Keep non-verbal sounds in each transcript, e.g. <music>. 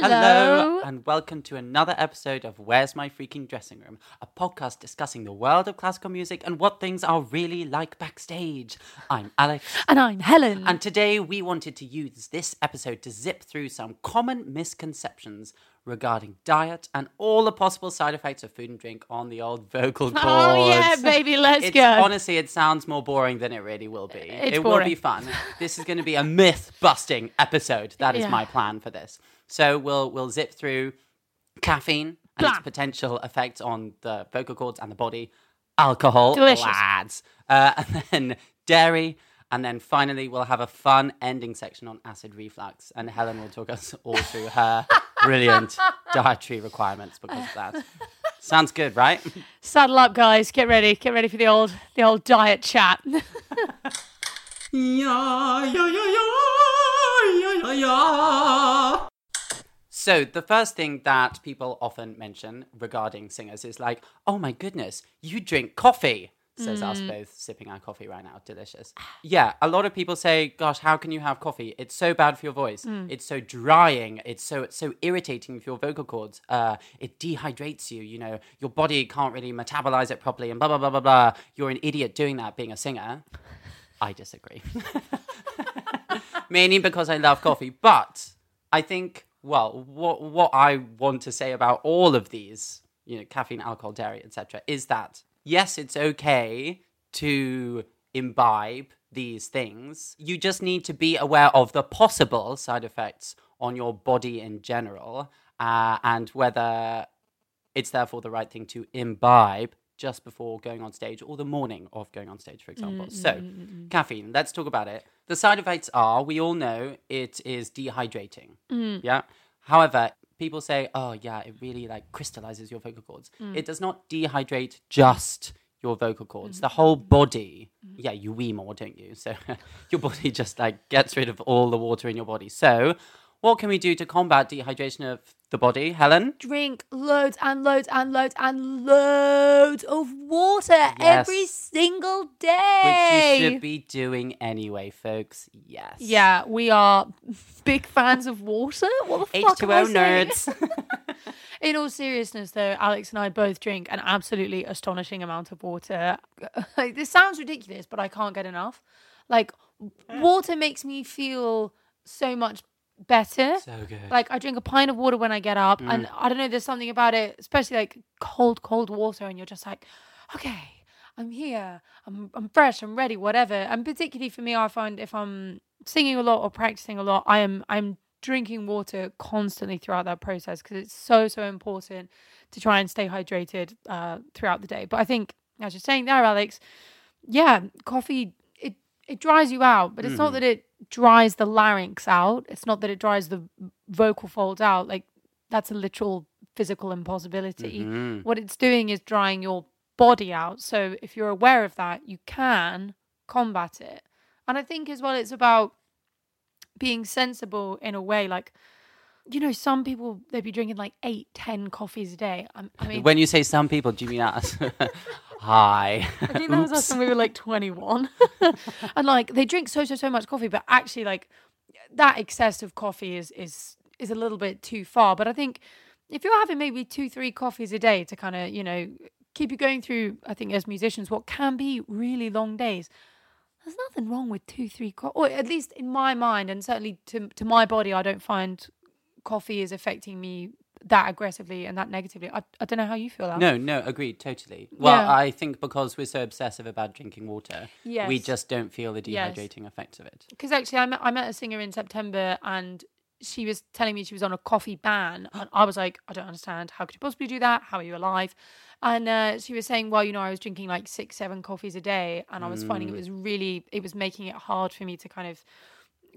Hello. and welcome to another episode of Where's My Freaking Dressing Room, a podcast discussing the world of classical music and what things are really like backstage. I'm Alex, And I'm Helen. and today we wanted to use this episode to zip through some common misconceptions regarding diet and all the possible side effects of food and drink on the old vocal <laughs> oh, cords. oh yeah, baby, let's It's, go. honestly, it sounds more boring than it really will be. It's it will boring. be fun. This is going to be a myth busting episode. That is Yeah. my plan for this. So we'll we'll zip through caffeine and its potential effects on the vocal cords and the body, alcohol, Delicious. lads, uh, <laughs> and then dairy. And then finally, we'll have a fun ending section on acid reflux, and Helen will talk us all through her <laughs> brilliant dietary requirements because of that. Sounds good, right? Saddle up, guys. Get ready. Get ready for the old the old diet chat. <laughs> Yeah, yeah, yeah, yeah, yeah, yeah. So the first thing that people often mention regarding singers is like, "Oh my goodness, you drink coffee." Says us both sipping our coffee right now. Delicious. Yeah, a lot of people say, "Gosh, how can you have coffee? It's so bad for your voice. It's so drying. It's so it's so irritating for your vocal cords. Uh, it dehydrates you. You know, your body can't really metabolize it properly, and blah blah blah blah blah. You're an idiot doing that, being a singer." I disagree. <laughs> Mainly because I love coffee, but I think well, what what I want to say about all of these, you know, caffeine, alcohol, dairy, etc., is that yes, it's okay to imbibe these things. You just need to be aware of the possible side effects on your body in general, uh, and whether it's therefore the right thing to imbibe just before going on stage or the morning of going on stage, for mm, example. Mm, so, mm, caffeine, let's talk about it. The side effects are we all know it is dehydrating. Yeah. However, people say, oh, yeah, it really like crystallizes your vocal cords. It does not dehydrate just your vocal cords, the whole body. Yeah, you wee more, don't you? So, <laughs> your body just like gets rid of all the water in your body. So, what can we do to combat dehydration of the body, Helen? Drink loads and loads and loads and loads of water every Yes. single Which day. you should be doing anyway, folks. Yes. Yeah, we are big fans of water. What the fuck am I H2O saying? nerds. <laughs> <laughs> In all seriousness, though, Alex and I both drink an absolutely astonishing amount of water. <laughs> Like, this sounds ridiculous, but I can't get enough. Like, hmm. water makes me feel so much better. so good. Like, I drink a pint of water when I get up, and Mm. I don't know, there's something about it, especially like cold, cold water, and you're just like, okay, I'm here, I'm, I'm fresh, I'm ready, whatever. And particularly for me, I find if I'm singing a lot or practicing a lot, I am I'm drinking water constantly throughout that process because it's so so important to try and stay hydrated uh, throughout the day. But I think, as you're saying there, Alex, yeah, coffee it dries you out, but it's not that it dries the larynx out. It's not that it dries the vocal folds out. Like that's a literal physical impossibility. Mhm. What it's doing is drying your body out. So if you're aware of that, you can combat it. And I think as well, it's about being sensible in a way. Like, you know, some people they'd be drinking like eight, ten coffees a day. I, I mean, When you say some people, do you mean us? <laughs> Hi. I think that was us when we were like 21. <laughs> and like they drink so so so much coffee, but actually like that excess of coffee is is is a little bit too far. But I think if you're having maybe two, three coffees a day to kind of, you know, keep you going through, I think as musicians, what can be really long days. There's nothing wrong with two, three, co- or at least in my mind, and certainly to to my body, I don't find coffee is affecting me that aggressively and that negatively. I, I don't know how you feel. Al. No, no, agreed, totally. Well, Yeah. I think because we're so obsessive about drinking water, we just don't feel the Yes. dehydrating effects of it. because actually I met, I met a singer in September and she was telling me she was on a coffee ban and I was like I don't understand how could you possibly do that how are you alive and uh, she was saying well you know I was drinking like six seven coffees a day and I was finding it was really it was making it hard for me to kind of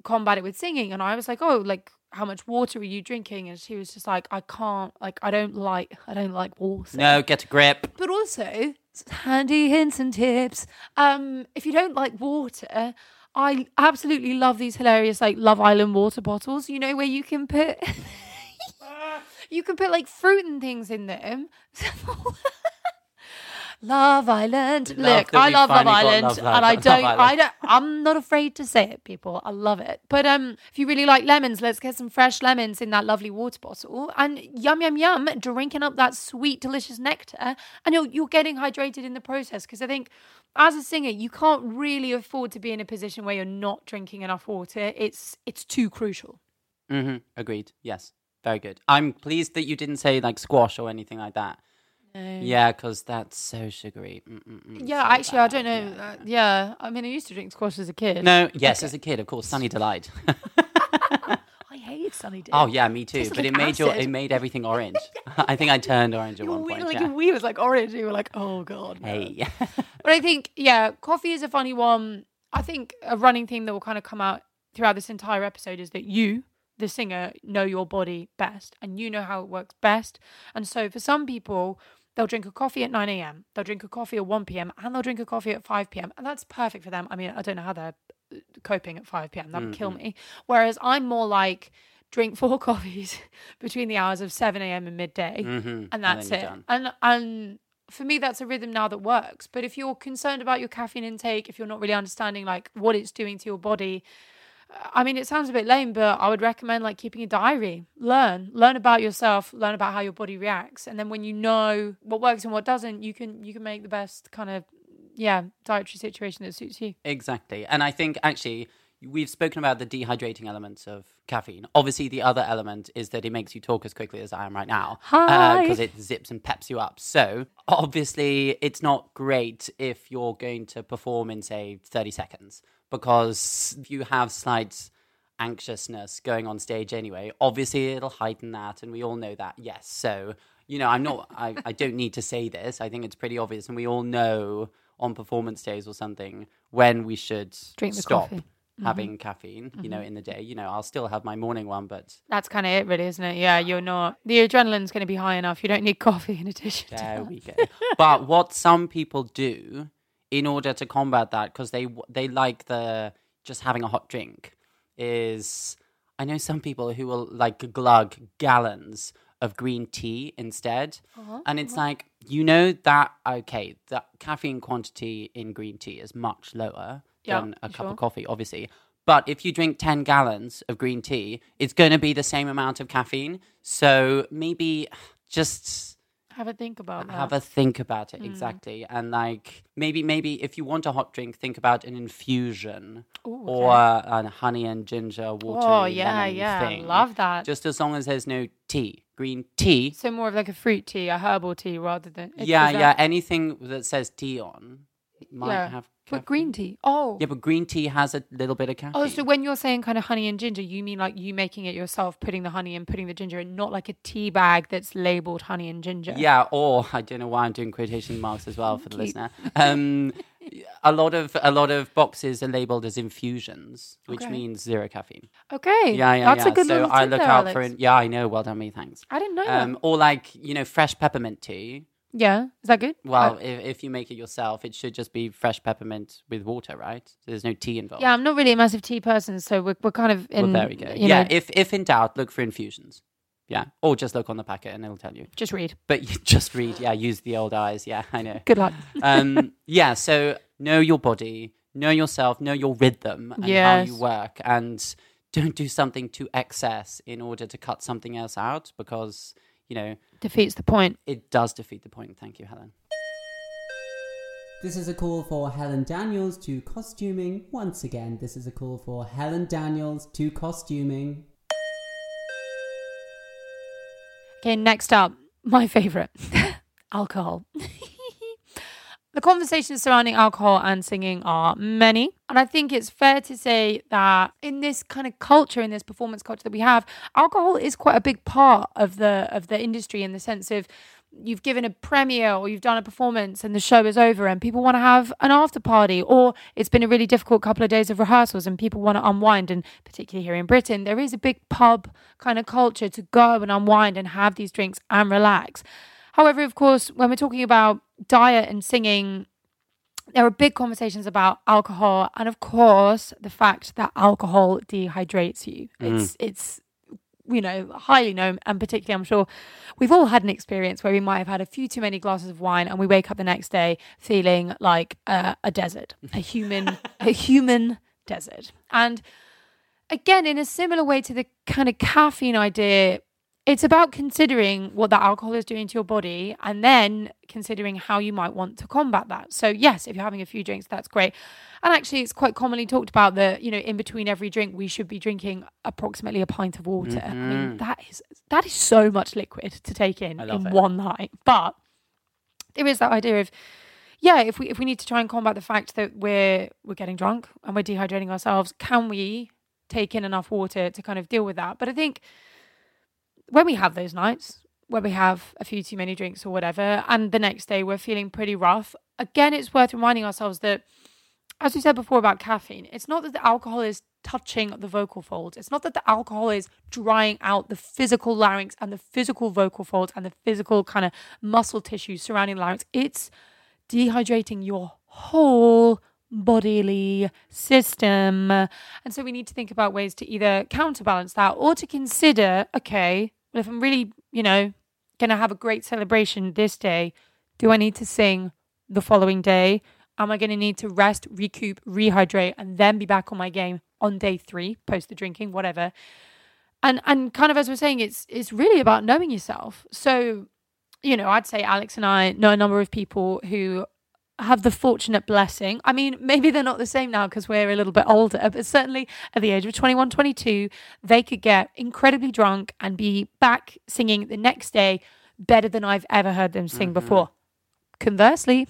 combat it with singing and I was like oh like how much water are you drinking and she was just like I can't like I don't like I don't like water No, get a grip. but also handy hints and tips. Um, if you don't like water, I absolutely love these hilarious like Love Island water bottles. You know where you can put <laughs> <laughs> you can put like fruit and things in them. <laughs> Love Island. Love Look, I love Love Island, Love and I don't, I don't, I'm not afraid to say it, people. I love it. But um, if you really like lemons, let's get some fresh lemons in that lovely water bottle, and yum yum yum, drinking up that sweet, delicious nectar, and you're you're getting hydrated in the process. Because I think, as a singer, you can't really afford to be in a position where you're not drinking enough water. It's it's too crucial. hmm Agreed. Yes. Very good. I'm pleased that you didn't say like squash or anything like that. Yeah, because that's so sugary. Mm-mm-mm, Yeah, so actually, I don't know. Yeah. Uh, yeah, I mean, I used to drink squash as a kid. No, <laughs> yes, as a kid, of course, Sunny Delight. <laughs> I hated Sunny Day. oh yeah, me too. But like it made your it made everything <laughs> orange. I think I turned orange at Your one wee, point. like yeah. your wee was like orange. You were like, oh god. no. Hey. But I think, yeah, coffee is a funny one. I think a running theme that will kind of come out throughout this entire episode is that you, the singer, know your body best and you know how it works best. And so for some people, they'll drink a coffee at 9 a.m., they'll drink a coffee at 1 p.m., and they'll drink a coffee at 5 p.m. And that's perfect for them. I mean, I don't know how they're uh, coping at 5 p.m., that would kill me. Whereas I'm more like, drink four <laughs> coffees between the hours of 7 a.m. and midday Mhm. and that's then it. done. And and for me, that's a rhythm now that works. But if you're concerned about your caffeine intake, if you're not really understanding like what it's doing to your body, I mean, it sounds a bit lame, but I would recommend like keeping a diary. Learn, learn about yourself, learn about how your body reacts, and then when you know what works and what doesn't, you can you can make the best kind of yeah dietary situation that suits you. Exactly. And I think actually we've spoken about the dehydrating elements of caffeine. Obviously, the other element is that it makes you talk as quickly as I am right now. Uh, because it zips and peps you up. So obviously, it's not great if you're going to perform in, say, 30 seconds. Because if you have slight anxiousness going on stage anyway, obviously it'll heighten that. And we all know that. Yes. So, you know, I'm not, I, I don't need to say this. I think it's pretty obvious. And we all know on performance days or something when we should Drink the stop coffee. Mm-hmm. having caffeine, you know, mm-hmm. in the day. You know, I'll still have my morning one, but That's kind of it, really, isn't it? Yeah, you're not the adrenaline's going to be high enough. You don't need coffee in addition. to there we go. but what some people do in order to combat that, because they they like the just having a hot drink, is I know some people who will like glug gallons of green tea instead. Uh-huh, And it's like, you know that okay, the caffeine quantity in green tea is much lower Yeah, than a cup sure. of coffee, obviously. But if you drink 10 gallons of green tea, it's going to be the same amount of caffeine. So maybe just Have a think about that. have a think about it hmm. exactly. And like maybe maybe if you want a hot drink, think about an infusion Ooh, or a honey and ginger water. oh yeah, yeah, thing. love that. Just as long as there's no tea, green tea. so more of like a fruit tea, a herbal tea, rather than yeah, yeah. Anything that says tea on might Yeah, have. But green tea. Oh, Yeah, but green tea has a little bit of caffeine. oh. So when you're saying kind of honey and ginger, you mean like you making it yourself, putting the honey and putting the ginger in, not like a tea bag that's labeled honey and ginger. Yeah, or <laughs> I don't know why I'm doing quotation marks as well for the listener. Um, <laughs> a lot of a lot of boxes are labeled as infusions, which Okay. means zero caffeine. Okay. Yeah, yeah, That's yeah. a good so I look there, out Alex. for it. Yeah, I know. Well done, me. Thanks. I didn't know Um, or like you know, fresh peppermint tea. Yeah, is that good? Well, Uh, if, if you make it yourself, it should just be fresh peppermint with water, right? So there's no tea involved. yeah, I'm not really a massive tea person, so we're we're kind of in. well, there we go. Yeah, know, if if in doubt, look for infusions. Yeah, or just look on the packet and it'll tell you. just read. But you <laughs> just read. Yeah, use the old eyes. Yeah, I know. Good luck. <laughs> um, yeah, so know your body, know yourself, know your rhythm and how you work, and don't do something to excess in order to cut something else out because you know Defeats the point. it does defeat the point. Thank you, Helen. This is a call for Helen Daniels to costuming. Once again, this is a call for Helen Daniels to costuming. Okay, next up, <laughs> my favorite <laughs> alcohol. <laughs> the conversations surrounding alcohol and singing are many. And I think it's fair to say that in this kind of culture, in this performance culture that we have, alcohol is quite a big part of the of the industry in the sense of you've given a premiere or you've done a performance and the show is over and people want to have an after party or it's been a really difficult couple of days of rehearsals and people want to unwind and particularly here in Britain there is a big pub kind of culture to go and unwind and have these drinks and relax however of course when we're talking about diet and singing there are big conversations about alcohol and of course the fact that alcohol dehydrates you it's it's you know, highly known, and particularly, I'm sure we've all had an experience where we might have had a few too many glasses of wine, and we wake up the next day feeling like uh, a desert, a <laughs> human, a human desert. And again, in a similar way to the kind of caffeine idea, it's about considering what that alcohol is doing to your body and then considering how you might want to combat that. So, yes, if you're having a few drinks, that's great. And actually, it's quite commonly talked about that, you know, in between every drink, we should be drinking approximately a pint of water. I mean, mm-hmm. that is that is so much liquid to take in in it. one night. But there is that idea of yeah, if we if we need to try and combat the fact that we're we're getting drunk and we're dehydrating ourselves, can we take in enough water to kind of deal with that? But I think when we have those nights where we have a few too many drinks or whatever, and the next day we're feeling pretty rough, again, it's worth reminding ourselves that, as we said before about caffeine, it's not that the alcohol is touching the vocal folds. It's not that the alcohol is drying out the physical larynx and the physical vocal folds and the physical kind of muscle tissue surrounding the larynx. It's dehydrating your whole bodily system. And so we need to think about ways to either counterbalance that or to consider okay, well, if I'm really, you know, going to have a great celebration this day, do I need to sing the following day? Am I going to need to rest, recoup, rehydrate, and then be back on my game on day three, post the drinking, whatever? And and kind of as we're saying, it's it's really about knowing yourself. So, you know, I'd say Alex and I know a number of people who have the fortunate blessing. I mean, maybe they're not the same now because we're a little bit older, but certainly at the age of 21, 22, they could get incredibly drunk and be back singing the next day better than I've ever heard them sing before. Conversely,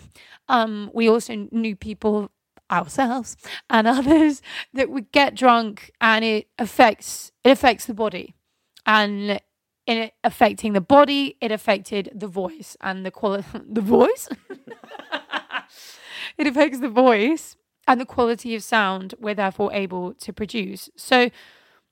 um, we also knew people ourselves and <laughs> others that would get drunk and it affects it affects the body and in it affecting the body it affected the voice and the quality <laughs> the voice <laughs> it affects the voice and the quality of sound we're therefore able to produce. So,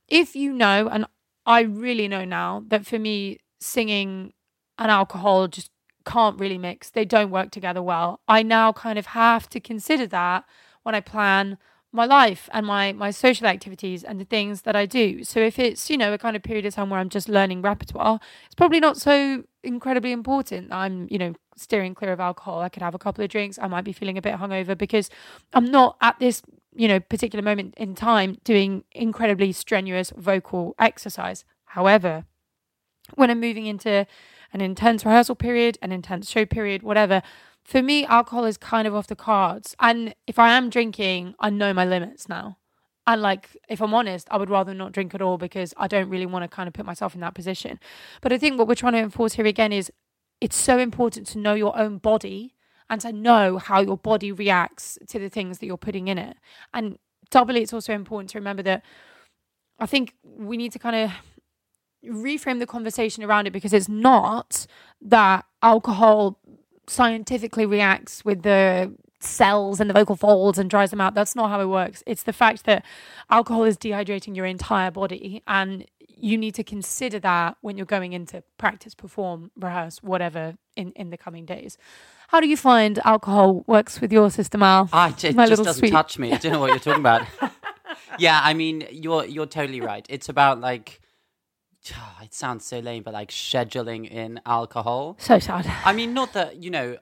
if you know, and I really know now that for me, singing and alcohol just can't really mix, they don't work together well. I now kind of have to consider that when I plan my life and my my social activities and the things that I do. So if it's, you know, a kind of period of time where I'm just learning repertoire, it's probably not so incredibly important I'm, you know, steering clear of alcohol. I could have a couple of drinks. I might be feeling a bit hungover because I'm not at this, you know, particular moment in time doing incredibly strenuous vocal exercise. However, when I'm moving into an intense rehearsal period, an intense show period, whatever, for me, alcohol is kind of off the cards. And if I am drinking, I know my limits now. And like, if I'm honest, I would rather not drink at all because I don't really want to kind of put myself in that position. But I think what we're trying to enforce here again is it's so important to know your own body and to know how your body reacts to the things that you're putting in it. And doubly, it's also important to remember that I think we need to kind of reframe the conversation around it because it's not that alcohol scientifically reacts with the cells and the vocal folds and dries them out. That's not how it works. It's the fact that alcohol is dehydrating your entire body and you need to consider that when you're going into practice, perform, rehearse, whatever in, in the coming days. How do you find alcohol works with your system, Al? Ah, it, it My just doesn't sweet- touch me. I don't know what you're talking about. <laughs> yeah, I mean, you're you're totally right. It's about like, <sighs> it sounds so lame, but like scheduling in alcohol. So sad. I mean, not that you know.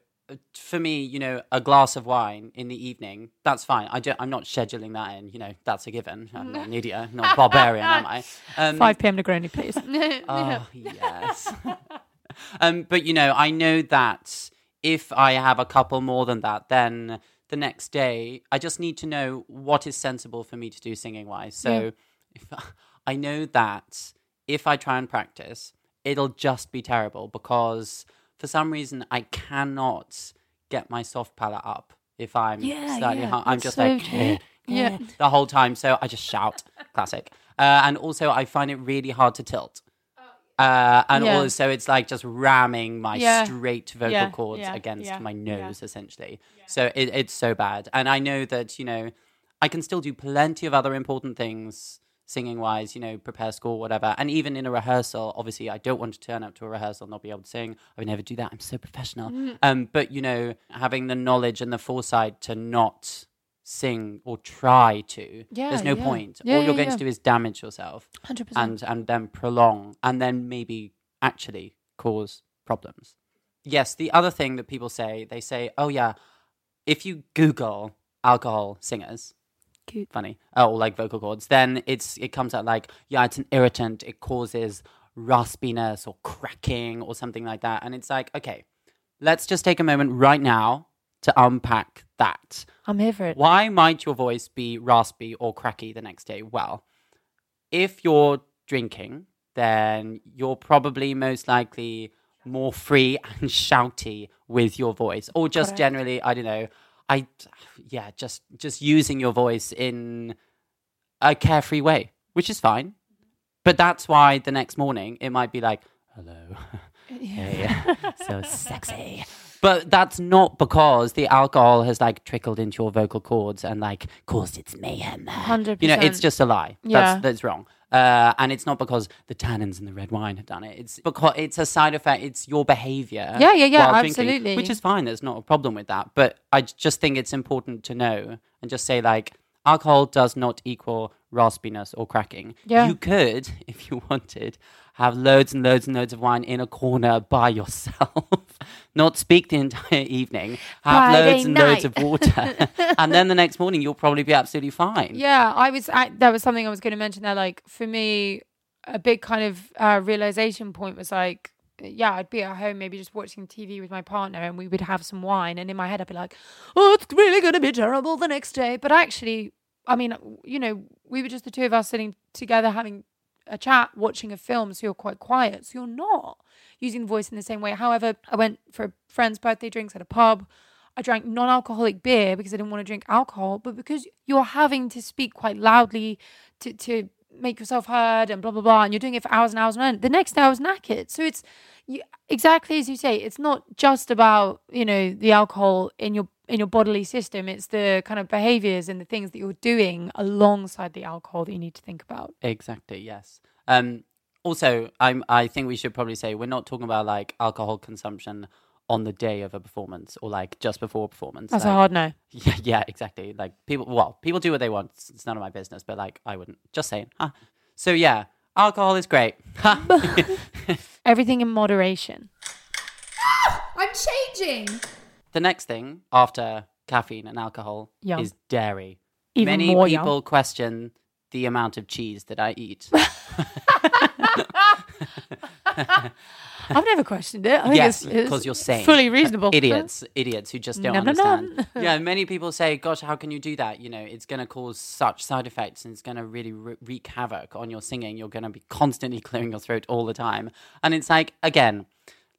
For me, you know, a glass of wine in the evening, that's fine. I don't, I'm not scheduling that in. You know, that's a given. I'm not an idiot. I'm not a barbarian, am I? <laughs> Um, 5 p.m. Negroni, please. <laughs> Oh yes. <laughs> um, but you know, I know that if I have a couple more than that, then the next day I just need to know what is sensible for me to do singing wise. So Yeah. if I know that if I try and practice, it'll just be terrible because for some reason I cannot get my soft palate up if I'm Yeah, slightly yeah, hung- I'm just so like true. Yeah. the whole time. So I just shout. Classic. Uh, and also, I find it really hard to tilt. Uh, and Yeah. also, it's like just ramming my Yeah. straight vocal Yeah, cords yeah, against yeah, my yeah. nose, essentially. So it, it's so bad. And I know that, you know, I can still do plenty of other important things singing wise, you know, prepare school, whatever. And even in a rehearsal, obviously, I don't want to turn up to a rehearsal and not be able to sing. I would never do that. I'm so professional. Mm. Um, but, you know, having the knowledge and the foresight to not sing or try to. Yeah, There's no yeah. point. Yeah, All you're going to do is damage yourself Hundred percent. and and then prolong and then maybe actually cause problems. Yes, the other thing that people say, they say, "Oh yeah, if you Google alcohol singers, Cute. funny, oh, or like vocal cords, then it's it comes out like, yeah, it's an irritant. It causes raspiness or cracking or something like that. And it's like, okay, let's just take a moment right now to unpack that. I'm here for it. Why might your voice be raspy or cracky the next day? Well, if you're drinking, then you're probably most likely more free and shouty with your voice, or just Correct. generally, I don't know. I, yeah, just just using your voice in a carefree way, which is fine. But that's why the next morning it might be like, "Hello, <laughs> yeah. hey, so sexy." But that's not because the alcohol has like trickled into your vocal cords and like caused its mayhem. Hundred You know, it's just a lie. Yeah. That's that's wrong. Uh, and it's not because the tannins in the red wine have done it. It's because it's a side effect. It's your behavior. Yeah, yeah, yeah, while drinking, absolutely. which is fine. There's not a problem with that. But I just think it's important to know and just say like alcohol does not equal raspiness or cracking. Yeah. You could, <laughs> if you wanted, have loads and loads and loads of wine in a corner by yourself, <laughs> not speak the entire evening, have Friday loads and loads of water, <laughs> and then the next morning you'll probably be absolutely fine. Yeah, I was. I, that was something I was going to mention there. Like for me, a big kind of uh, realization point was like, yeah, I'd be at home maybe just watching TV with my partner, and we would have some wine, and in my head I'd be like, oh, it's really going to be terrible the next day. But actually, I mean, you know, we were just the two of us sitting together having a chat, watching a film, so you're quite quiet. So you're not using the voice in the same way. However, I went for a friend's birthday drinks at a pub. I drank non alcoholic beer because I didn't want to drink alcohol, but because you're having to speak quite loudly to, to make yourself heard and blah, blah, blah, and you're doing it for hours and hours and hours, the next day I was knackered. So it's you, exactly as you say, it's not just about, you know, the alcohol in your in your bodily system. It's the kind of behaviors and the things that you're doing alongside the alcohol that you need to think about. Exactly. Yes. Um, also, I'm. I think we should probably say we're not talking about like alcohol consumption on the day of a performance or like just before a performance. That's a hard no. <laughs> Yeah, yeah, exactly. Like people, well, people do what they want. It's, it's none of my business, but like I wouldn't. Just saying. Huh. So yeah, alcohol is great. <laughs> <laughs> Everything in moderation. I'm changing. The next thing after caffeine and alcohol Yum. is dairy. Even Many more yum. people question the amount of cheese that I eat. <laughs> <laughs> I've never questioned it. I think Yes, it's, it's 'cause you're sane. Fully reasonable. idiots, idiots who just don't No, no, no. understand. <laughs> yeah, many people say, "Gosh, how can you do that? You know, it's going to cause such side effects, and it's going to really re- wreak havoc on your singing. You're going to be constantly clearing your throat all the time." And it's like, again,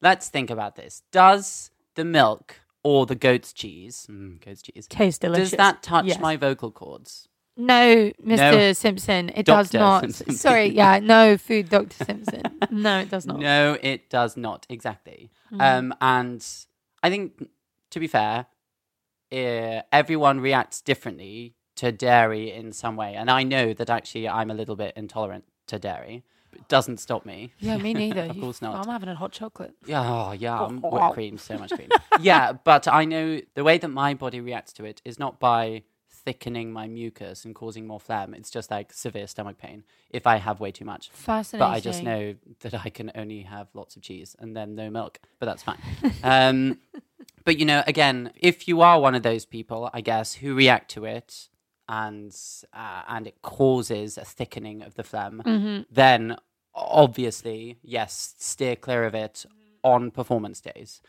let's think about this: Does the milk or the goat's cheese, mm, goat's cheese, Tastes delicious. does that touch Yes. my vocal cords? No, Mr. No. Simpson, it does not. Simpson. Sorry, yeah, no, food, Dr. Simpson. <laughs> No, it does not. No, it does not exactly. Mm. Um, and I think, to be fair, uh, everyone reacts differently to dairy in some way, and I know that actually I'm a little bit intolerant to dairy. It doesn't stop me. Yeah, me neither. <laughs> Of course not. I'm having a hot chocolate. Yeah, oh, yeah, um, <laughs> whipped cream, so much cream. yeah, <laughs> but I know the way that my body reacts to it is not by thickening my mucus and causing more phlegm. It's just like severe stomach pain if I have way too much. Fascinating. But I just know that I can only have lots of cheese and then no milk, but that's fine. um, but you know, again, if you are one of those people, I guess, who react to it and uh, and it causes a thickening of the phlegm, Mm-hmm. then obviously, yes, steer clear of it on performance days.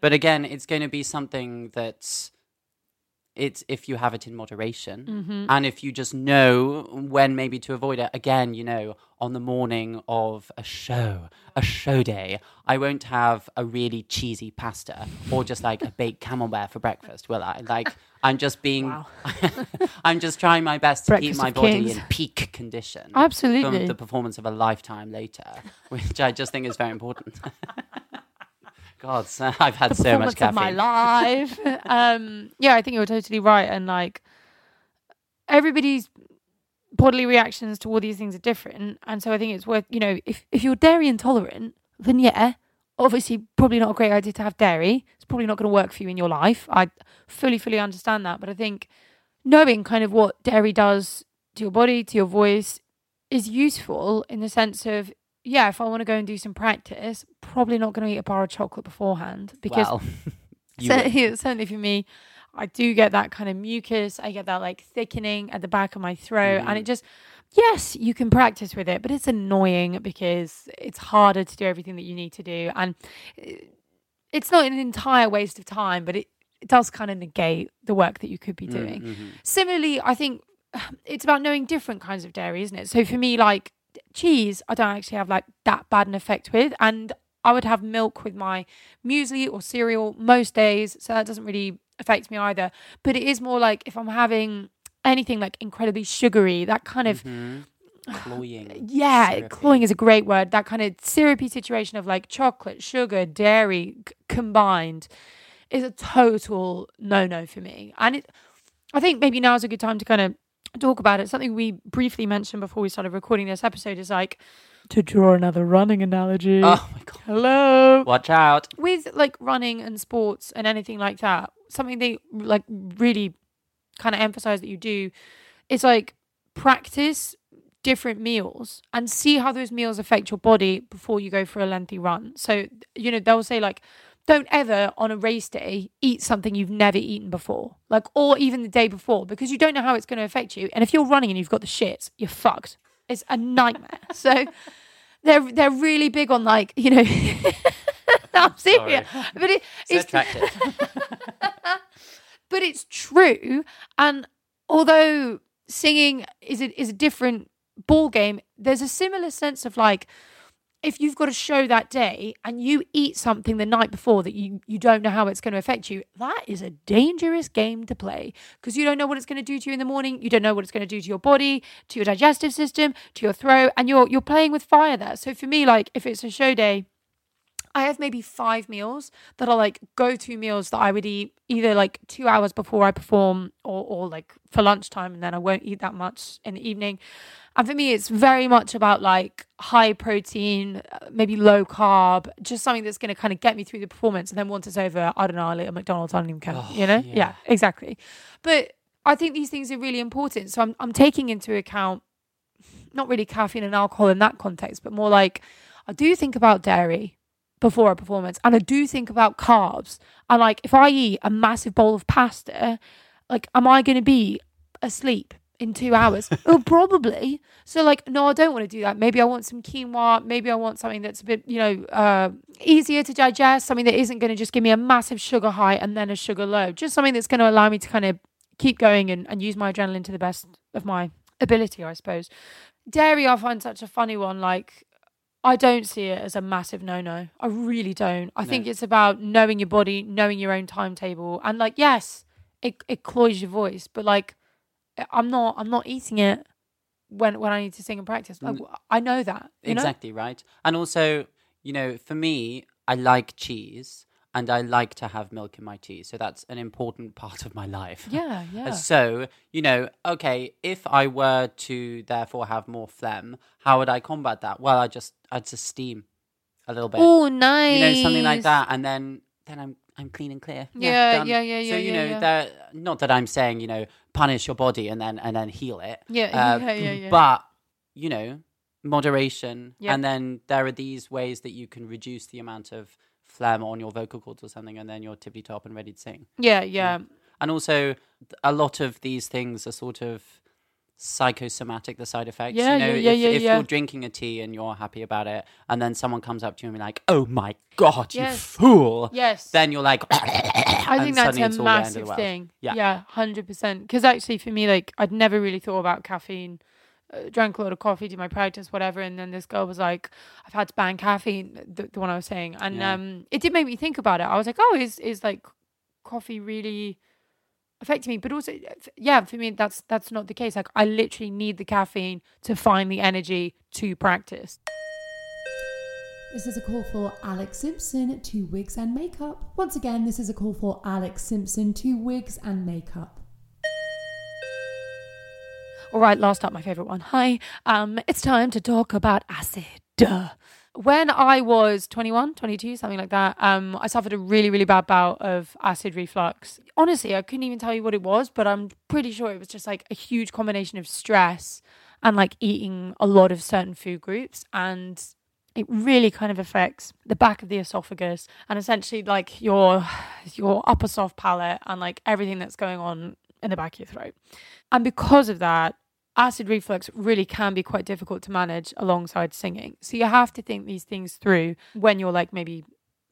But again, it's going to be something that's it's if you have it in moderation Mm-hmm. and if you just know when maybe to avoid it again you know on the morning of a show a show day i won't have a really cheesy pasta or just like a baked camembert for breakfast will i like i'm just being Wow. <laughs> i'm just trying my best to keep my body kings. in peak condition Absolutely. from the performance of a lifetime later <laughs> which i just think is very important <laughs> god <laughs> so i've had the so much performance of my life. <laughs> <laughs> um, yeah, I think you're totally right, and like everybody's bodily reactions to all these things are different, and so I think it's worth you know if if you're dairy intolerant, then yeah, obviously probably not a great idea to have dairy. It's probably not going to work for you in your life. I fully fully understand that, but I think knowing kind of what dairy does to your body, to your voice, is useful in the sense of yeah, if I want to go and do some practice, probably not going to eat a bar of chocolate beforehand because well, <laughs> you cer- would. yeah, <laughs> certainly for me, I do get that kind of mucus. I get that like thickening at the back of my throat, and Mm. it just yes, you can practice with it, but it's annoying because it's harder to do everything that you need to do, and uh, it's not an entire waste of time, but it, it does kind of negate the work that you could be doing. Mhm. Similarly, I think <sighs> it's about knowing different kinds of dairy, isn't it? So for me, like cheese, I don't actually have like that bad an effect with, and I would have milk with my muesli or cereal most days, so that doesn't really affect me either. But it is more like if I'm having anything like incredibly sugary, that kind of <sighs> Mhm. cloying. yeah, syrupy. cloying is a great word. That kind of syrupy situation of like chocolate, sugar, dairy c- combined is a total no no for me. And it, I think maybe now is a good time to kind of talk about it. Something we briefly mentioned before we started recording this episode is like to draw another running analogy. Oh my god! Hello. Watch out! With like running and sports and anything like that, something they like really kind of emphasize that you do is like practice different meals and see how those meals affect your body before you go for a lengthy run. So, you know, they'll say like don't ever on a race day eat something you've never eaten before. Like or even the day before because you don't know how it's going to affect you. And if you're running and you've got the shits, you're fucked. It's a nightmare. <laughs> so they're they're really big on like, you know <laughs> I'm serious. But it, it's <laughs> but it's true. And although singing is a, is a different ball game, there's a similar sense of like if you've got a show that day and you eat something the night before that you, you don't know how it's going to affect you, that is a dangerous game to play because you don't know what it's going to do to you in the morning. You don't know what it's going to do to your body, to your digestive system, to your throat, and you're you're playing with fire there. So for me, like if it's a show day, I have maybe five meals that are like go to meals that I would eat either like two hours before I perform or, or like for lunchtime, and then I won't eat that much in the evening. And for me, it's very much about like high protein, uh, maybe low carb, just something that's going to kind of get me through the performance. And then once it's over, I don't know, I'll eat a McDonald's, I don't even care, Oh, you know? yeah. Yeah, exactly. But I think these things are really important. So I'm, I'm taking into account not really caffeine and alcohol in that context, but more like I do think about dairy before a performance and I do think about carbs. And like if I eat a massive bowl of pasta, like am I going to be asleep in two hours? <laughs> oh, probably. So like, no, I don't want to do that. Maybe I want some quinoa. Maybe I want something that's a bit, you know, uh, easier to digest. Something that isn't going to just give me a massive sugar high and then a sugar low. Just something that's going to allow me to kind of keep going and, and use my adrenaline to the best of my ability, I suppose. Dairy, I find such a funny one. Like, I don't see it as a massive no no. I really don't. I No. think it's about knowing your body, knowing your own timetable, and like, yes, it it cloys your voice, but like, I'm not I'm not eating it when when I need to sing and practice. Like, Mm. I know that. You know? exactly right. And also, you know, for me, I like cheese and I like to have milk in my tea. So that's an important <laughs> part of my life. Yeah, yeah. So, you know, okay, if I were to therefore have more phlegm, how would I combat that? Well, I just I'd just steam a little bit. Oh, nice. You know, something like that and then then I'm I'm clean and clear. Yeah, yeah, yeah, So, yeah, you yeah, know, yeah. that not that I'm saying, you know, punish your body and then and then heal it. Yeah, Uh, <laughs> yeah, yeah, yeah. But you know, moderation, Yep. and then there are these ways that you can reduce the amount of phlegm on your vocal cords or something, and then you're tippy top and ready to sing. yeah, yeah. Mm. And also, a lot of these things are sort of psychosomatic. The side effects, Yeah, you know, yeah, yeah, if, yeah, if yeah. you're drinking a tea and you're happy about it, and then someone comes up to you and be like, "Oh my god, you fool!" Yes. Then you're like, I think <laughs> that's a massive thing. Yeah. yeah, hundred percent. Because actually, for me, like I'd never really thought about caffeine. Drank a lot of coffee, did my practice, whatever, and then this girl was like, "I've had to ban caffeine." The, the one I was saying, and Yeah. um, it did make me think about it. I was like, "Oh, is is like coffee really affecting me?" But also, yeah, for me, that's that's not the case. Like, I literally need the caffeine to find the energy to practice. This is a call for Alex Simpson to wigs and makeup. Once again, this is a call for Alex Simpson to wigs and makeup. All right, last up, my favorite one. Hi, um, it's time to talk about acid. Duh. when I was 21, 22, something like that, um, I suffered a really, really bad bout of acid reflux. Honestly, I couldn't even tell you what it was, but I'm pretty sure it was just like a huge combination of stress and like eating a lot of certain food groups. And it really kind of affects the back of the esophagus and essentially like your your upper soft palate and like everything that's going on in the back of your throat. And because of that, acid reflux really can be quite difficult to manage alongside singing. So you have to think these things through when you're like maybe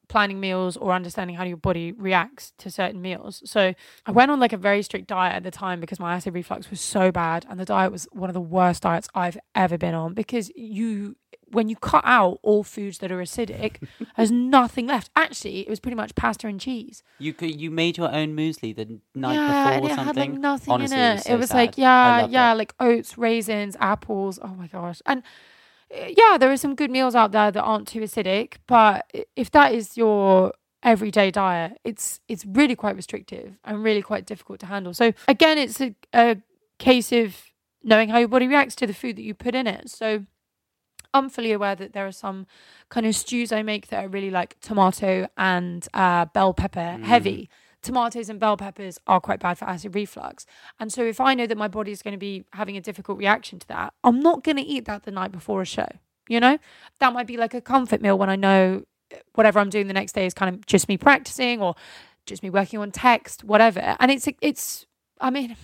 planning meals or understanding how your body reacts to certain meals. So I went on like a very strict diet at the time because my acid reflux was so bad and the diet was one of the worst diets I've ever been on because you when you cut out all foods that are acidic, <laughs> there's nothing left. Actually, it was pretty much pasta and cheese. You could you made your own muesli the night yeah, and before or it something. had like nothing Honestly, in it it. was It was like yeah, yeah, it. like oats, raisins, apples. Oh my gosh. And uh, yeah, there are some good meals out there that aren't too acidic, but if that is your everyday diet, it's it's really quite restrictive and really quite difficult to handle. So again, it's a, a case of knowing how your body reacts to the food that you put in it. So I'm fully aware that there are some kind of stews I make that are really like tomato and uh, bell pepper heavy. Tomatoes and bell peppers are quite bad for acid reflux. And so if I know that my body is going to be having a difficult reaction to that, I'm not going to eat that the night before a show. You know, that might be like a comfort meal when I know uh, whatever I'm doing the next day is kind of just me practicing or just me working on text, whatever. And it's, it's, I mean,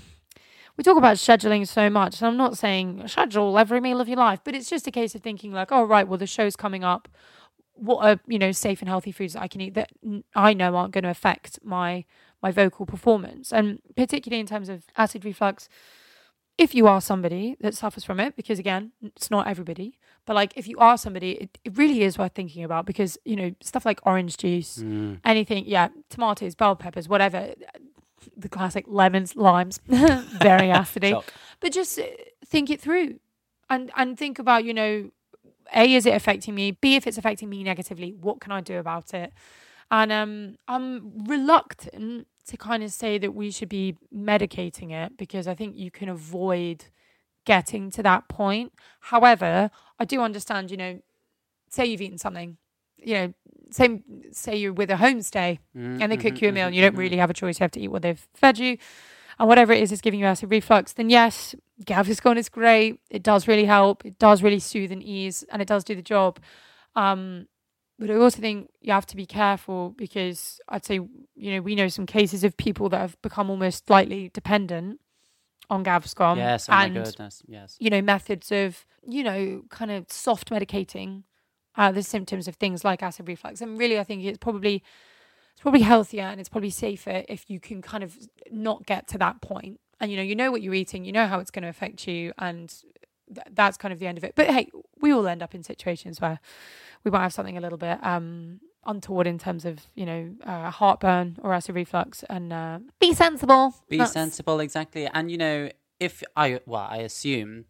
we talk about scheduling so much, and I'm not saying schedule every meal of your life, but it's just a case of thinking like, oh right, well the show's coming up. What are you know safe and healthy foods that I can eat that I know aren't going to affect my my vocal performance, and particularly in terms of acid reflux. If you are somebody that suffers from it, because again, it's not everybody, but like if you are somebody, it, it really is worth thinking about because you know stuff like orange juice, Mm. anything, yeah, tomatoes, bell peppers, whatever, the classic lemons, limes, <laughs> very <laughs> acidy but just uh, think it through and and think about you know a is it affecting me? B if it's affecting me negatively what can i do about it? And um i'm reluctant to kind of say that we should be medicating it because i think you can avoid getting to that point. However i do understand you know say you've eaten something you know say say you're with a homestay Mm, and they cook you a meal and you don't really have a choice you have to eat what they've fed you and whatever it is is giving you acid reflux then yes gaviscon is great it does really help it does really soothe and ease and it does do the job um but I also think you have to be careful because I'd say, you know, we know some cases of people that have become almost slightly dependent on Gaviscon. yes, oh my and goodness, yes. you know, methods of, you know, kind of soft medicating uh, the symptoms of things like acid reflux. And really, I think it's probably it's probably healthier and it's probably safer if you can kind of not get to that point. And you know, you know what you're eating, you know how it's going to affect you, and th- that's kind of the end of it. But hey, we all end up in situations where we might have something a little bit um untoward in terms of you know uh, heartburn or acid reflux, and uh, be sensible. Be That's- sensible, exactly. And you know, if I well, I assume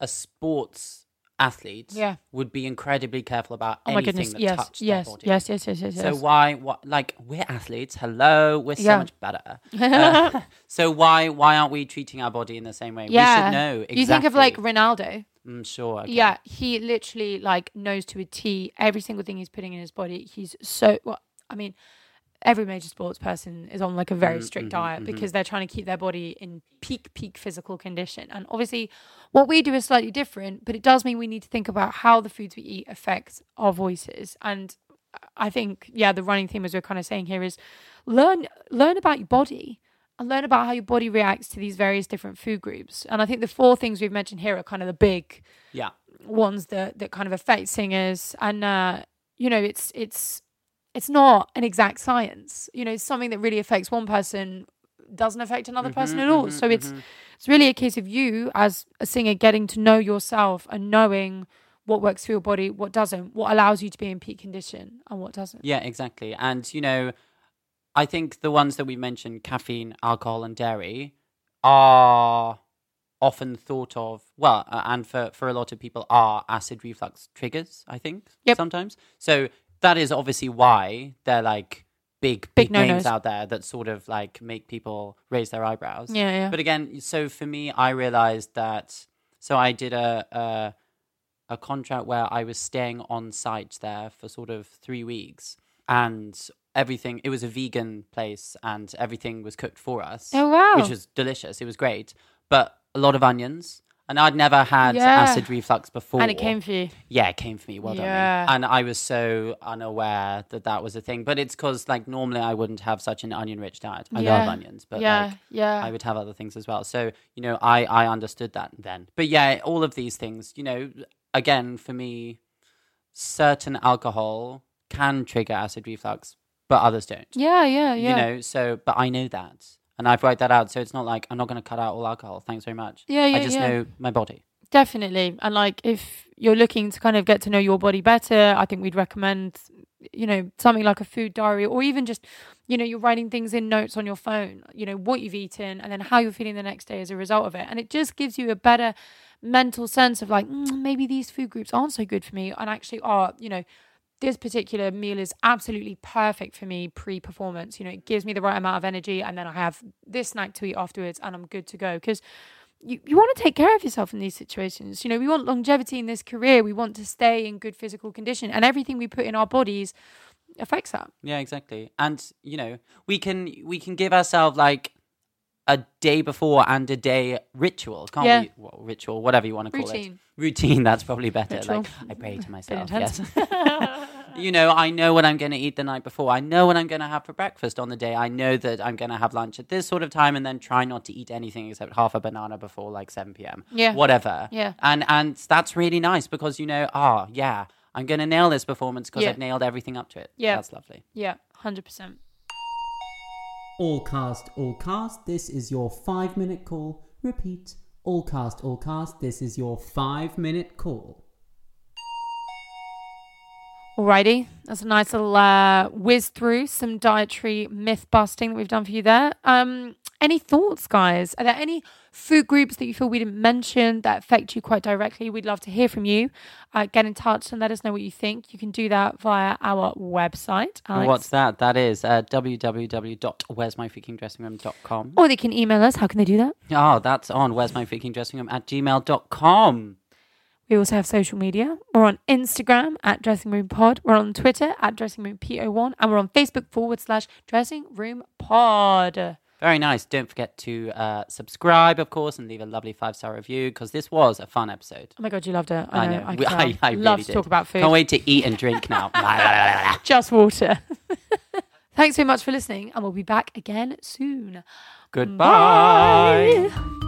a sports athlete Yeah. would be incredibly careful about Oh my anything goodness! that Yes, touched yes, their body. yes, yes, yes, yes, yes. So why, what, like we're athletes? Hello, we're so Yeah. much better. <laughs> Uh, so why, why aren't we treating our body in the same way? We should know. Exactly. You think of like Ronaldo. I'm sure. okay. Yeah, he literally like knows to a T every single thing he's putting in his body. He's so well. I mean, every major sports person is on like a very Mm, strict mhm, diet mhm. because they're trying to keep their body in peak peak physical condition. And obviously, what we do is slightly different, but it does mean we need to think about how the foods we eat affect our voices. And I think yeah, the running theme as we're kind of saying here is learn learn about your body and learn about how your body reacts to these various different food groups. And I think the four things we've mentioned here are kind of the big Yeah. ones that that kind of affect singers and uh you know it's it's it's not an exact science you know something that really affects one person doesn't affect another person Mhm, at all mhm, so it's mhm. it's really a case of you as a singer getting to know yourself and knowing what works for your body what doesn't what allows you to be in peak condition and what doesn't Yeah, exactly. And you know, I think the ones that we mentioned, caffeine, alcohol, and dairy, are often thought of well, uh, and for for a lot of people, are acid reflux triggers. I think Yep. sometimes. So that is obviously why they're like big Big big, names out there that sort of like make people raise their eyebrows. yeah yeah But again, so for me, I realized that. So I did a, a a contract where I was staying on site there for sort of three weeks, and everything. It was a vegan place, and everything was cooked for us. Oh, wow. Which was delicious. It was great, but a lot of onions. And I'd never had Yeah. acid reflux before. And it came for you. Yeah, it came for me. Well Yeah. done. me. And I was so unaware that that was a thing. But it's because, like, normally I wouldn't have such an onion-rich diet. I love onions, but yeah, like, yeah. I would have other things as well. So, you know, I I understood that then. But yeah, all of these things, you know, again for me, certain alcohol can trigger acid reflux, but others don't. yeah, yeah, yeah. You know, so but I know that. And I've worked that out. So it's not like I'm not going to cut out all alcohol. Thanks very much. Yeah, yeah, I just yeah. know my body. Definitely. And like if you're looking to kind of get to know your body better, I think we'd recommend, you know, something like a food diary or even just, you know, you're writing things in notes on your phone, you know, what you've eaten and then how you're feeling the next day as a result of it. And it just gives you a better mental sense of like, mm, maybe these food groups aren't so good for me and actually are, you know, this particular meal is absolutely perfect for me pre performance. You know, it gives me the right amount of energy and then I have this snack to eat afterwards and I'm good to go. Because you, you want to take care of yourself in these situations. You know, we want longevity in this career. We want to stay in good physical condition, and everything we put in our bodies affects that. Yeah, exactly. And you know, we can we can give ourselves like a day before and a day ritual, can't Yeah. we? Well, ritual, whatever you want to call Routine. it. Routine. That's probably better. Ritual. Like I pray to <laughs> myself. Yes. <laughs> <laughs> you know, I know what I'm going to eat the night before. I know what I'm going to have for breakfast on the day. I know that I'm going to have lunch at this sort of time, and then try not to eat anything except half a banana before like 7 p.m. Yeah. Whatever. Yeah. And and that's really nice because you know, ah, yeah, I'm going to nail this performance because Yeah. I've nailed everything up to it. Yeah. That's lovely. yeah, hundred percent. All cast, all cast, this is your five minute call. Repeat. All cast, all cast, this is your five minute call. Alrighty, that's a nice little uh, whiz through some dietary myth busting that we've done for you there. Um, any thoughts, guys? Are there any food groups that you feel we didn't mention that affect you quite directly? We'd love to hear from you. Uh, get in touch and let us know what you think. You can do that via our website. Alex. What's that? That is uh, www.where'smyfreakingdressingroom.com. Or they can email us. How can they do that? Oh, that's on where'smyfreakingdressingroom my freaking dressing room at gmail.com. We also have social media. We're on Instagram at Dressing Room Pod. We're on Twitter at Dressing Room PO1. And we're on Facebook forward slash Dressing Room Pod. Very nice. Don't forget to uh, subscribe, of course, and leave a lovely five star review because this was a fun episode. Oh my God, you loved it. I know. I, We- can tell. I love really to did. talk about food. Can't wait to eat and drink now. <laughs> <laughs> Just water. <laughs> Thanks so much for listening. And we'll be back again soon. Goodbye. Bye.